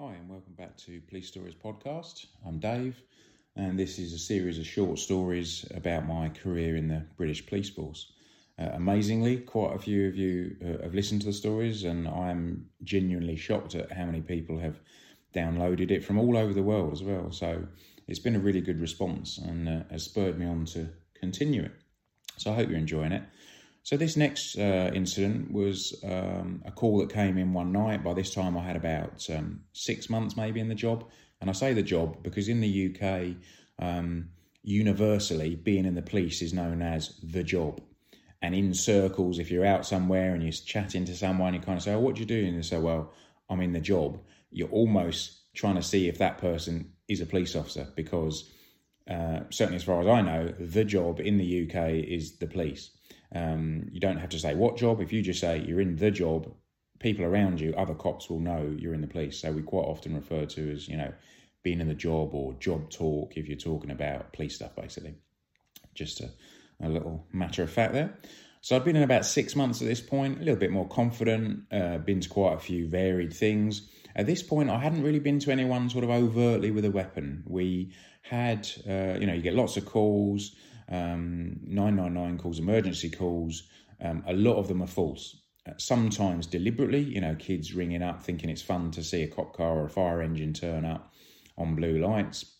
Hi, and welcome back to Police Stories Podcast. I'm Dave, and this is a series of short stories about my career in the British Police Force. Uh, amazingly, quite a few of you uh, have listened to the stories, and I'm genuinely shocked at how many people have downloaded it from all over the world as well. So it's been a really good response and uh, has spurred me on to continue it. So I hope you're enjoying it. So this next uh, incident was um, a call that came in one night. By this time, I had about um, six months maybe in the job, and I say the job because in the UK, um, universally, being in the police is known as the job. And in circles, if you're out somewhere and you're chatting to someone, you kind of say, "Oh, what do you do?" And they say, "Well, I'm in the job." You're almost trying to see if that person is a police officer because, uh, certainly as far as I know, the job in the UK is the police. Um, you don't have to say what job. If you just say you're in the job, people around you, other cops will know you're in the police. So we quite often refer to as, you know, being in the job or job talk if you're talking about police stuff, basically. Just a, a little matter of fact there. So I've been in about six months at this point, a little bit more confident, uh, been to quite a few varied things. At this point, I hadn't really been to anyone sort of overtly with a weapon. We had, uh, you know, you get lots of calls um, 999 calls, emergency calls, um, a lot of them are false. Uh, sometimes deliberately, you know, kids ringing up thinking it's fun to see a cop car or a fire engine turn up on blue lights.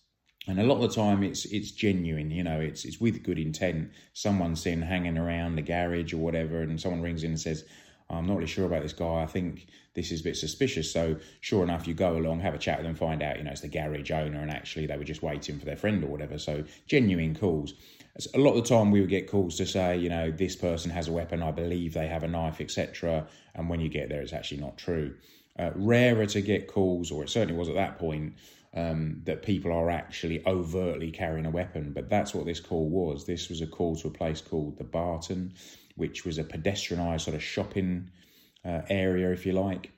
And a lot of the time, it's it's genuine. You know, it's it's with good intent. Someone's seen hanging around the garage or whatever, and someone rings in and says, "I'm not really sure about this guy. I think this is a bit suspicious." So, sure enough, you go along, have a chat with them, find out, you know, it's the garage owner, and actually they were just waiting for their friend or whatever. So, genuine calls a lot of the time we would get calls to say, you know, this person has a weapon, I believe they have a knife, etc. And when you get there, it's actually not true. Uh, rarer to get calls, or it certainly was at that point, um, that people are actually overtly carrying a weapon. But that's what this call was. This was a call to a place called the Barton, which was a pedestrianised sort of shopping uh, area, if you like.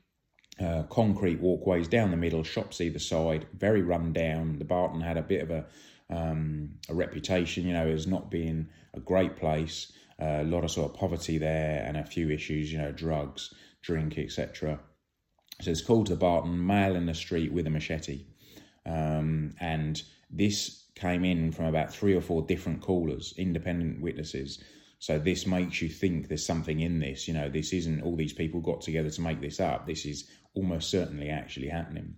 Uh, concrete walkways down the middle, shops either side, very run down. The Barton had a bit of a um, a reputation, you know, as not being a great place. Uh, a lot of sort of poverty there, and a few issues, you know, drugs, drink, etc. So it's called the Barton, male in the street with a machete, um, and this came in from about three or four different callers, independent witnesses. So this makes you think there's something in this. You know, this isn't all these people got together to make this up. This is almost certainly actually happening.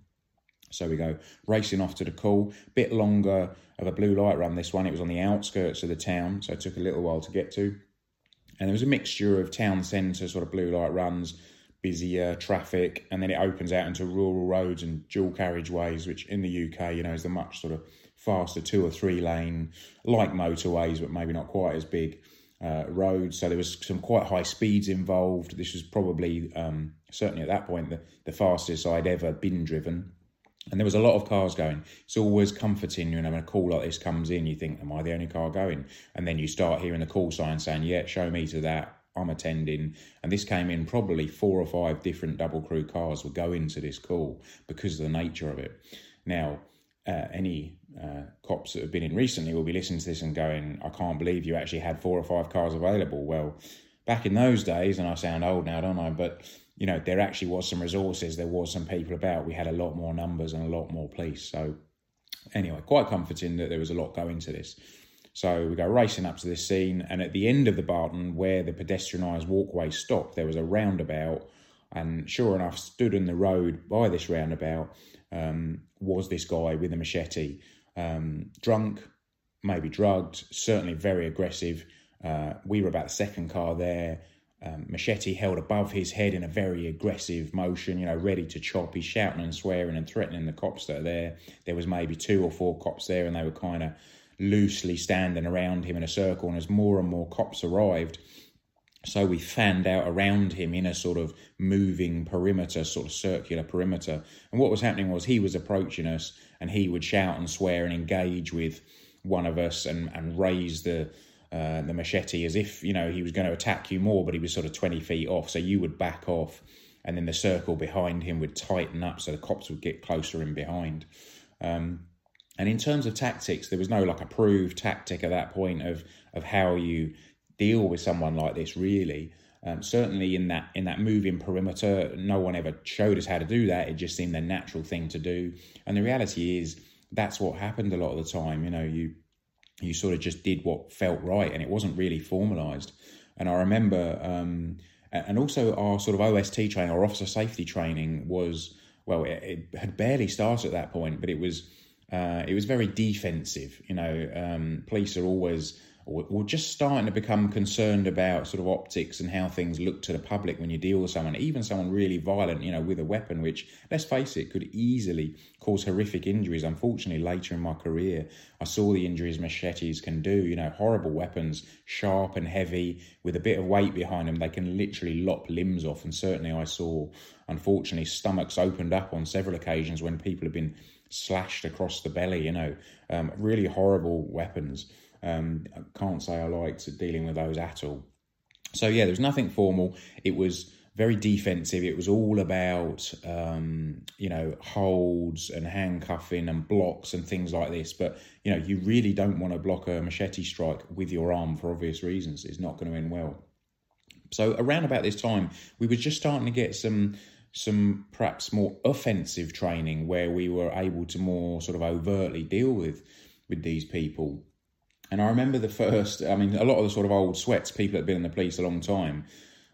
So we go racing off to the call. Bit longer of a blue light run this one. It was on the outskirts of the town, so it took a little while to get to. And there was a mixture of town centre sort of blue light runs, busier traffic, and then it opens out into rural roads and dual carriageways, which in the UK, you know, is the much sort of faster two or three lane, like motorways, but maybe not quite as big. Uh, roads, so there was some quite high speeds involved. This was probably, um, certainly at that point, the, the fastest I'd ever been driven. And there was a lot of cars going. It's always comforting, you know, when a call like this comes in, you think, Am I the only car going? And then you start hearing the call sign saying, Yeah, show me to that. I'm attending. And this came in probably four or five different double crew cars were going to this call because of the nature of it. Now, uh, any uh, cops that have been in recently will be listening to this and going, I can't believe you actually had four or five cars available. Well, back in those days, and I sound old now, don't I? But you know, there actually was some resources, there was some people about. We had a lot more numbers and a lot more police. So, anyway, quite comforting that there was a lot going to this. So we go racing up to this scene, and at the end of the Barton, where the pedestrianised walkway stopped, there was a roundabout. And sure enough, stood in the road by this roundabout um, was this guy with a machete, um, drunk, maybe drugged, certainly very aggressive. Uh, we were about the second car there um, machete held above his head in a very aggressive motion, you know, ready to chop. He's shouting and swearing and threatening the cops that are there. There was maybe two or four cops there, and they were kind of loosely standing around him in a circle. And as more and more cops arrived, so we fanned out around him in a sort of moving perimeter, sort of circular perimeter. And what was happening was he was approaching us, and he would shout and swear and engage with one of us and, and raise the uh, the machete as if you know he was going to attack you more, but he was sort of twenty feet off. So you would back off, and then the circle behind him would tighten up, so the cops would get closer in behind. Um, and in terms of tactics, there was no like approved tactic at that point of of how you deal with someone like this. Really, Um, certainly in that in that moving perimeter, no one ever showed us how to do that. It just seemed the natural thing to do. And the reality is that's what happened a lot of the time. You know, you you sort of just did what felt right, and it wasn't really formalised. And I remember, um, and also our sort of OST training, our officer safety training was well, it, it had barely started at that point, but it was uh, it was very defensive. You know, um, police are always we're just starting to become concerned about sort of optics and how things look to the public when you deal with someone, even someone really violent, you know, with a weapon, which, let's face it, could easily cause horrific injuries. Unfortunately, later in my career, I saw the injuries machetes can do, you know, horrible weapons, sharp and heavy, with a bit of weight behind them, they can literally lop limbs off. And certainly I saw, unfortunately, stomachs opened up on several occasions when people have been slashed across the belly, you know, um, really horrible weapons. Um, I can't say I liked dealing with those at all. So yeah, there was nothing formal. It was very defensive. It was all about um, you know holds and handcuffing and blocks and things like this. But you know you really don't want to block a machete strike with your arm for obvious reasons. It's not going to end well. So around about this time, we were just starting to get some some perhaps more offensive training where we were able to more sort of overtly deal with with these people and I remember the first, I mean, a lot of the sort of old sweats, people that have been in the police a long time,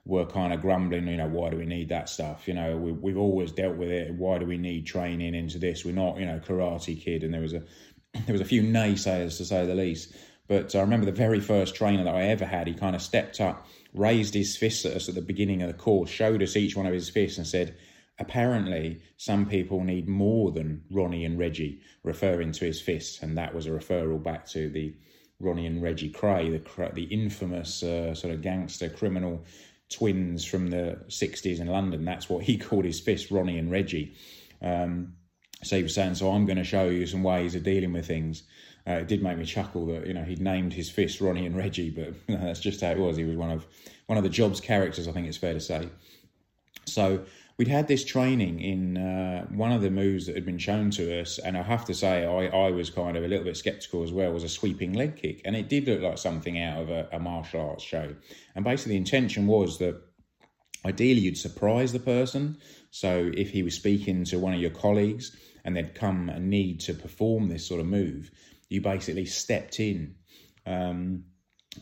were kind of grumbling, you know, why do we need that stuff? You know, we, we've always dealt with it. Why do we need training into this? We're not, you know, karate kid. And there was a there was a few naysayers to say the least. But I remember the very first trainer that I ever had, he kind of stepped up, raised his fists at us at the beginning of the course, showed us each one of his fists, and said, apparently some people need more than Ronnie and Reggie, referring to his fists. And that was a referral back to the Ronnie and Reggie Kray, the the infamous uh, sort of gangster criminal twins from the 60s in London. That's what he called his fist, Ronnie and Reggie. Um, so he was saying, so I'm going to show you some ways of dealing with things. Uh, it did make me chuckle that you know he'd named his fist Ronnie and Reggie, but that's just how it was. He was one of one of the job's characters, I think it's fair to say. So we'd had this training in uh, one of the moves that had been shown to us, and I have to say, I, I was kind of a little bit skeptical as well. Was a sweeping leg kick, and it did look like something out of a, a martial arts show. And basically, the intention was that ideally you'd surprise the person. So if he was speaking to one of your colleagues and they'd come and need to perform this sort of move, you basically stepped in um,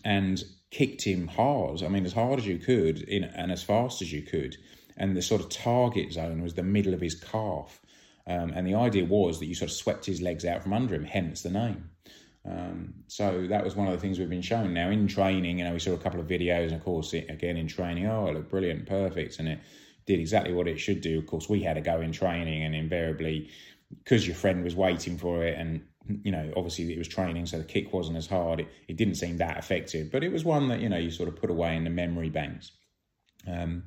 and kicked him hard. I mean, as hard as you could in, and as fast as you could and the sort of target zone was the middle of his calf. Um, and the idea was that you sort of swept his legs out from under him, hence the name. Um, so that was one of the things we've been shown. Now in training, you know, we saw a couple of videos, and of course, it, again in training, oh, it looked brilliant, perfect, and it did exactly what it should do. Of course, we had to go in training, and invariably, because your friend was waiting for it, and you know, obviously it was training, so the kick wasn't as hard. It, it didn't seem that effective, but it was one that you know you sort of put away in the memory banks. Um,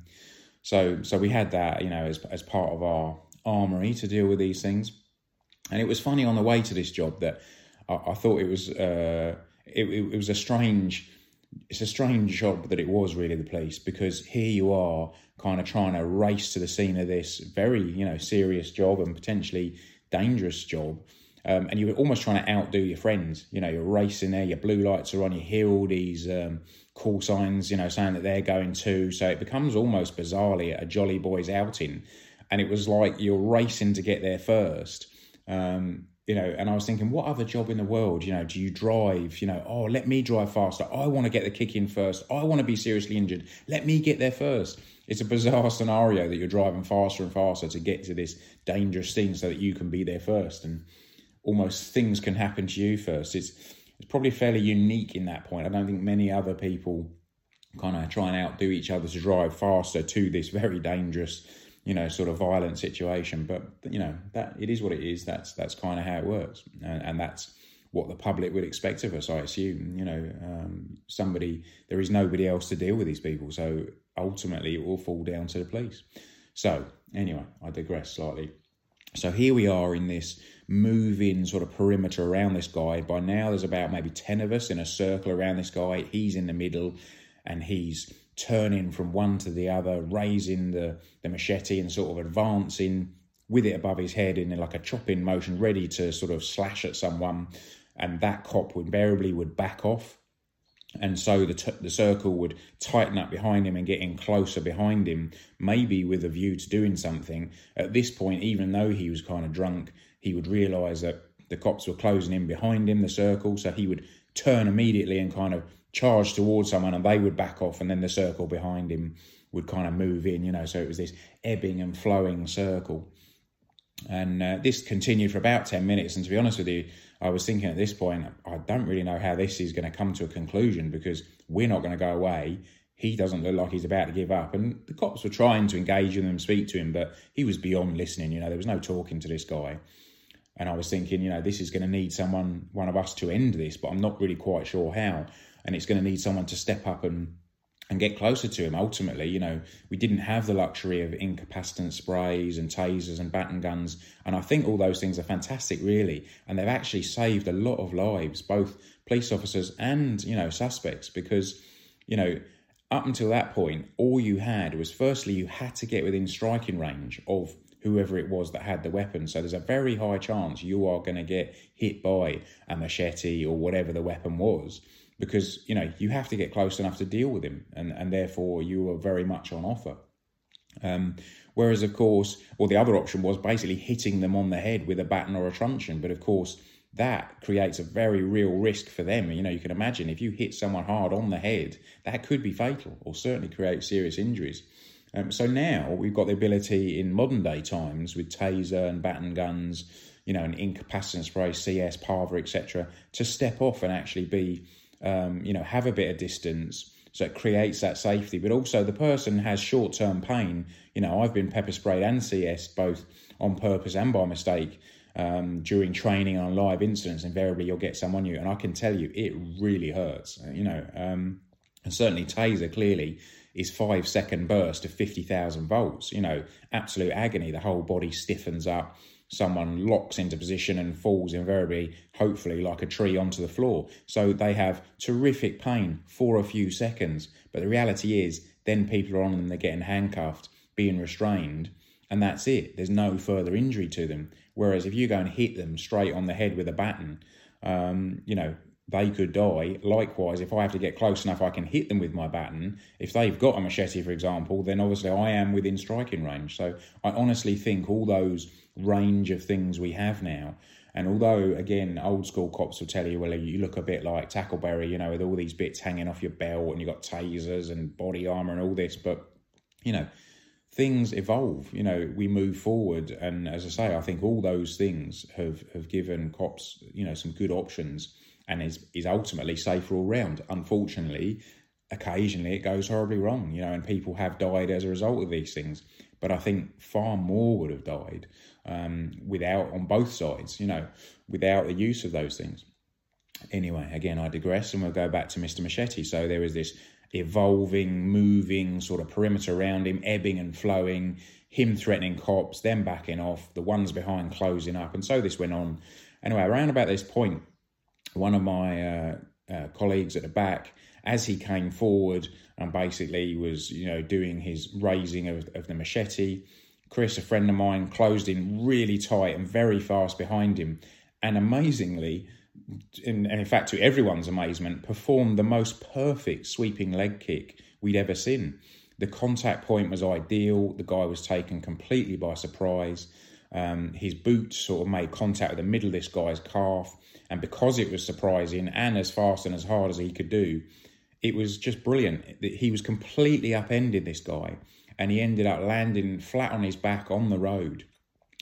so so we had that, you know, as as part of our armory to deal with these things. And it was funny on the way to this job that I, I thought it was uh, it, it, was a strange it's a strange job that it was really the police because here you are kind of trying to race to the scene of this very you know serious job and potentially dangerous job um, and you're almost trying to outdo your friends. You know, you're racing there, your blue lights are on, you hear all these um, call signs, you know, saying that they're going too. So it becomes almost bizarrely a Jolly Boys outing. And it was like you're racing to get there first. Um, you know, and I was thinking, what other job in the world, you know, do you drive? You know, oh, let me drive faster. I want to get the kick in first. I want to be seriously injured. Let me get there first. It's a bizarre scenario that you're driving faster and faster to get to this dangerous scene so that you can be there first. And almost things can happen to you first. It's it's probably fairly unique in that point. I don't think many other people kind of try and outdo each other to drive faster to this very dangerous, you know, sort of violent situation. But you know that it is what it is. That's that's kind of how it works, and, and that's what the public would expect of us. I assume, you know, um, somebody there is nobody else to deal with these people, so ultimately it will fall down to the police. So anyway, I digress slightly. So here we are in this moving sort of perimeter around this guy. By now, there's about maybe 10 of us in a circle around this guy. He's in the middle and he's turning from one to the other, raising the, the machete and sort of advancing with it above his head in like a chopping motion, ready to sort of slash at someone. And that cop would invariably would back off and so the, t- the circle would tighten up behind him and get in closer behind him, maybe with a view to doing something. At this point, even though he was kind of drunk, he would realise that the cops were closing in behind him, the circle, so he would turn immediately and kind of charge towards someone, and they would back off, and then the circle behind him would kind of move in, you know. So it was this ebbing and flowing circle. And uh, this continued for about 10 minutes. And to be honest with you, I was thinking at this point, I don't really know how this is going to come to a conclusion because we're not going to go away. He doesn't look like he's about to give up. And the cops were trying to engage with him, speak to him, but he was beyond listening. You know, there was no talking to this guy. And I was thinking, you know, this is going to need someone, one of us to end this, but I'm not really quite sure how. And it's going to need someone to step up and and get closer to him. Ultimately, you know, we didn't have the luxury of incapacitant sprays and tasers and baton guns, and I think all those things are fantastic, really, and they've actually saved a lot of lives, both police officers and you know suspects, because you know up until that point, all you had was firstly you had to get within striking range of whoever it was that had the weapon. So there's a very high chance you are going to get hit by a machete or whatever the weapon was because you know you have to get close enough to deal with him, and and therefore you are very much on offer. Um, whereas, of course, or the other option was basically hitting them on the head with a baton or a truncheon. But of course, that creates a very real risk for them. You know, you can imagine if you hit someone hard on the head, that could be fatal or certainly create serious injuries. Um, so now we've got the ability in modern day times with taser and baton guns, you know, and incapacitant spray, CS, PAVA, etc., to step off and actually be um, you know, have a bit of distance. So it creates that safety, but also the person has short term pain. You know, I've been pepper sprayed and CS both on purpose and by mistake um, during training on live incidents. Invariably, you'll get some on you, and I can tell you it really hurts. You know, um, and certainly taser clearly is five second burst of fifty thousand volts. You know, absolute agony. The whole body stiffens up someone locks into position and falls invariably, hopefully, like a tree onto the floor. So they have terrific pain for a few seconds. But the reality is, then people are on them, they're getting handcuffed, being restrained, and that's it. There's no further injury to them. Whereas if you go and hit them straight on the head with a baton, um, you know, they could die. Likewise, if I have to get close enough, I can hit them with my baton. If they've got a machete, for example, then obviously I am within striking range. So I honestly think all those range of things we have now. And although, again, old school cops will tell you, well, you look a bit like Tackleberry, you know, with all these bits hanging off your belt and you've got tasers and body armor and all this, but, you know, things evolve, you know, we move forward. And as I say, I think all those things have, have given cops, you know, some good options and is, is ultimately safer all round. Unfortunately, occasionally it goes horribly wrong, you know, and people have died as a result of these things. But I think far more would have died um, without, on both sides, you know, without the use of those things. Anyway, again, I digress and we'll go back to Mr. Machete. So there is this evolving, moving sort of perimeter around him, ebbing and flowing, him threatening cops, them backing off, the ones behind closing up. And so this went on. Anyway, around about this point, one of my uh, uh, colleagues at the back, as he came forward and basically was, you know, doing his raising of, of the machete, Chris, a friend of mine, closed in really tight and very fast behind him. And amazingly, in, and in fact, to everyone's amazement, performed the most perfect sweeping leg kick we'd ever seen. The contact point was ideal. The guy was taken completely by surprise. Um, his boot sort of made contact with the middle of this guy's calf. And because it was surprising and as fast and as hard as he could do, it was just brilliant. He was completely upended, this guy, and he ended up landing flat on his back on the road,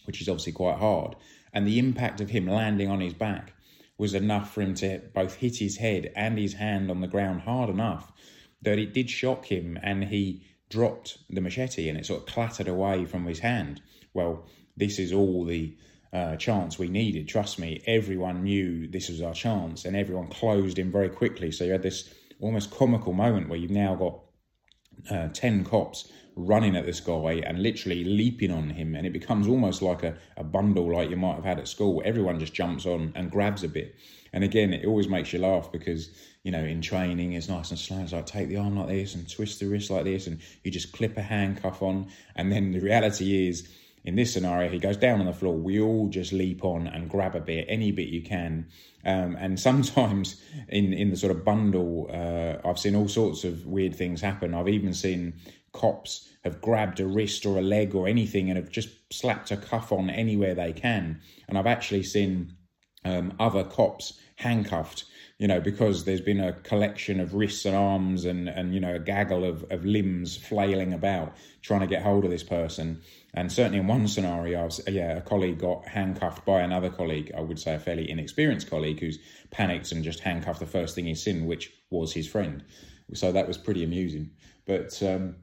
which is obviously quite hard. And the impact of him landing on his back was enough for him to both hit his head and his hand on the ground hard enough that it did shock him and he dropped the machete and it sort of clattered away from his hand. Well, this is all the uh, chance we needed. Trust me, everyone knew this was our chance, and everyone closed in very quickly. So you had this almost comical moment where you've now got uh, 10 cops running at this guy and literally leaping on him, and it becomes almost like a, a bundle like you might have had at school. Everyone just jumps on and grabs a bit. And again, it always makes you laugh because, you know, in training, it's nice and slow. It's like take the arm like this and twist the wrist like this, and you just clip a handcuff on. And then the reality is, in this scenario, he goes down on the floor. We all just leap on and grab a bit, any bit you can. Um, and sometimes in, in the sort of bundle, uh, I've seen all sorts of weird things happen. I've even seen cops have grabbed a wrist or a leg or anything and have just slapped a cuff on anywhere they can. And I've actually seen um, other cops handcuffed you know, because there's been a collection of wrists and arms and, and you know, a gaggle of, of limbs flailing about trying to get hold of this person. And certainly in one scenario, I was, yeah, a colleague got handcuffed by another colleague, I would say a fairly inexperienced colleague who's panicked and just handcuffed the first thing he's seen, which was his friend. So that was pretty amusing. But um,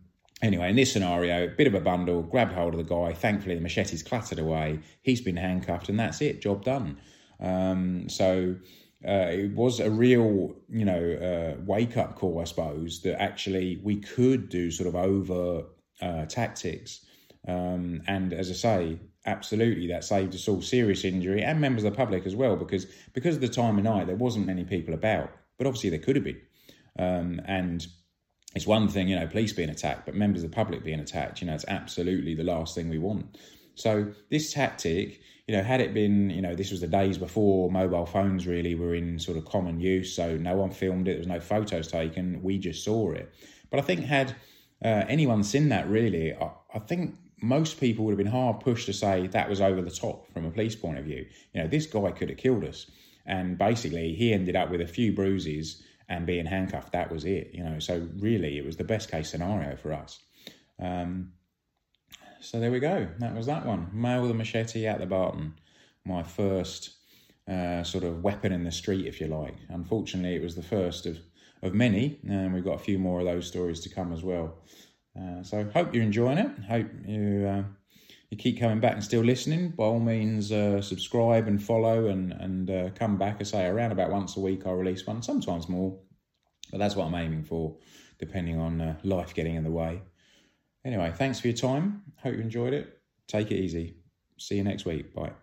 anyway, in this scenario, a bit of a bundle, grabbed hold of the guy. Thankfully, the machete's clattered away. He's been handcuffed, and that's it, job done. Um, so uh, it was a real, you know, uh, wake up call, I suppose, that actually we could do sort of over uh, tactics. Um, and as I say, absolutely, that saved us all serious injury and members of the public as well, because because of the time of night, there wasn't many people about, but obviously there could have been. Um, and it's one thing, you know, police being attacked, but members of the public being attacked, you know, it's absolutely the last thing we want. So this tactic, you know, had it been, you know, this was the days before mobile phones really were in sort of common use, so no one filmed it, there was no photos taken, we just saw it. But I think had uh, anyone seen that really, I, I think most people would have been hard pushed to say that was over the top from a police point of view. You know, this guy could have killed us. And basically, he ended up with a few bruises and being handcuffed. That was it, you know. So, really, it was the best case scenario for us. Um, so there we go. That was that one. Male with a machete at the Barton. My first uh, sort of weapon in the street, if you like. Unfortunately, it was the first of, of many, and we've got a few more of those stories to come as well. Uh, so hope you're enjoying it. Hope you uh, you keep coming back and still listening. By all means, uh, subscribe and follow, and and uh, come back. I say around about once a week I'll release one, sometimes more, but that's what I'm aiming for, depending on uh, life getting in the way. Anyway, thanks for your time. Hope you enjoyed it. Take it easy. See you next week. Bye.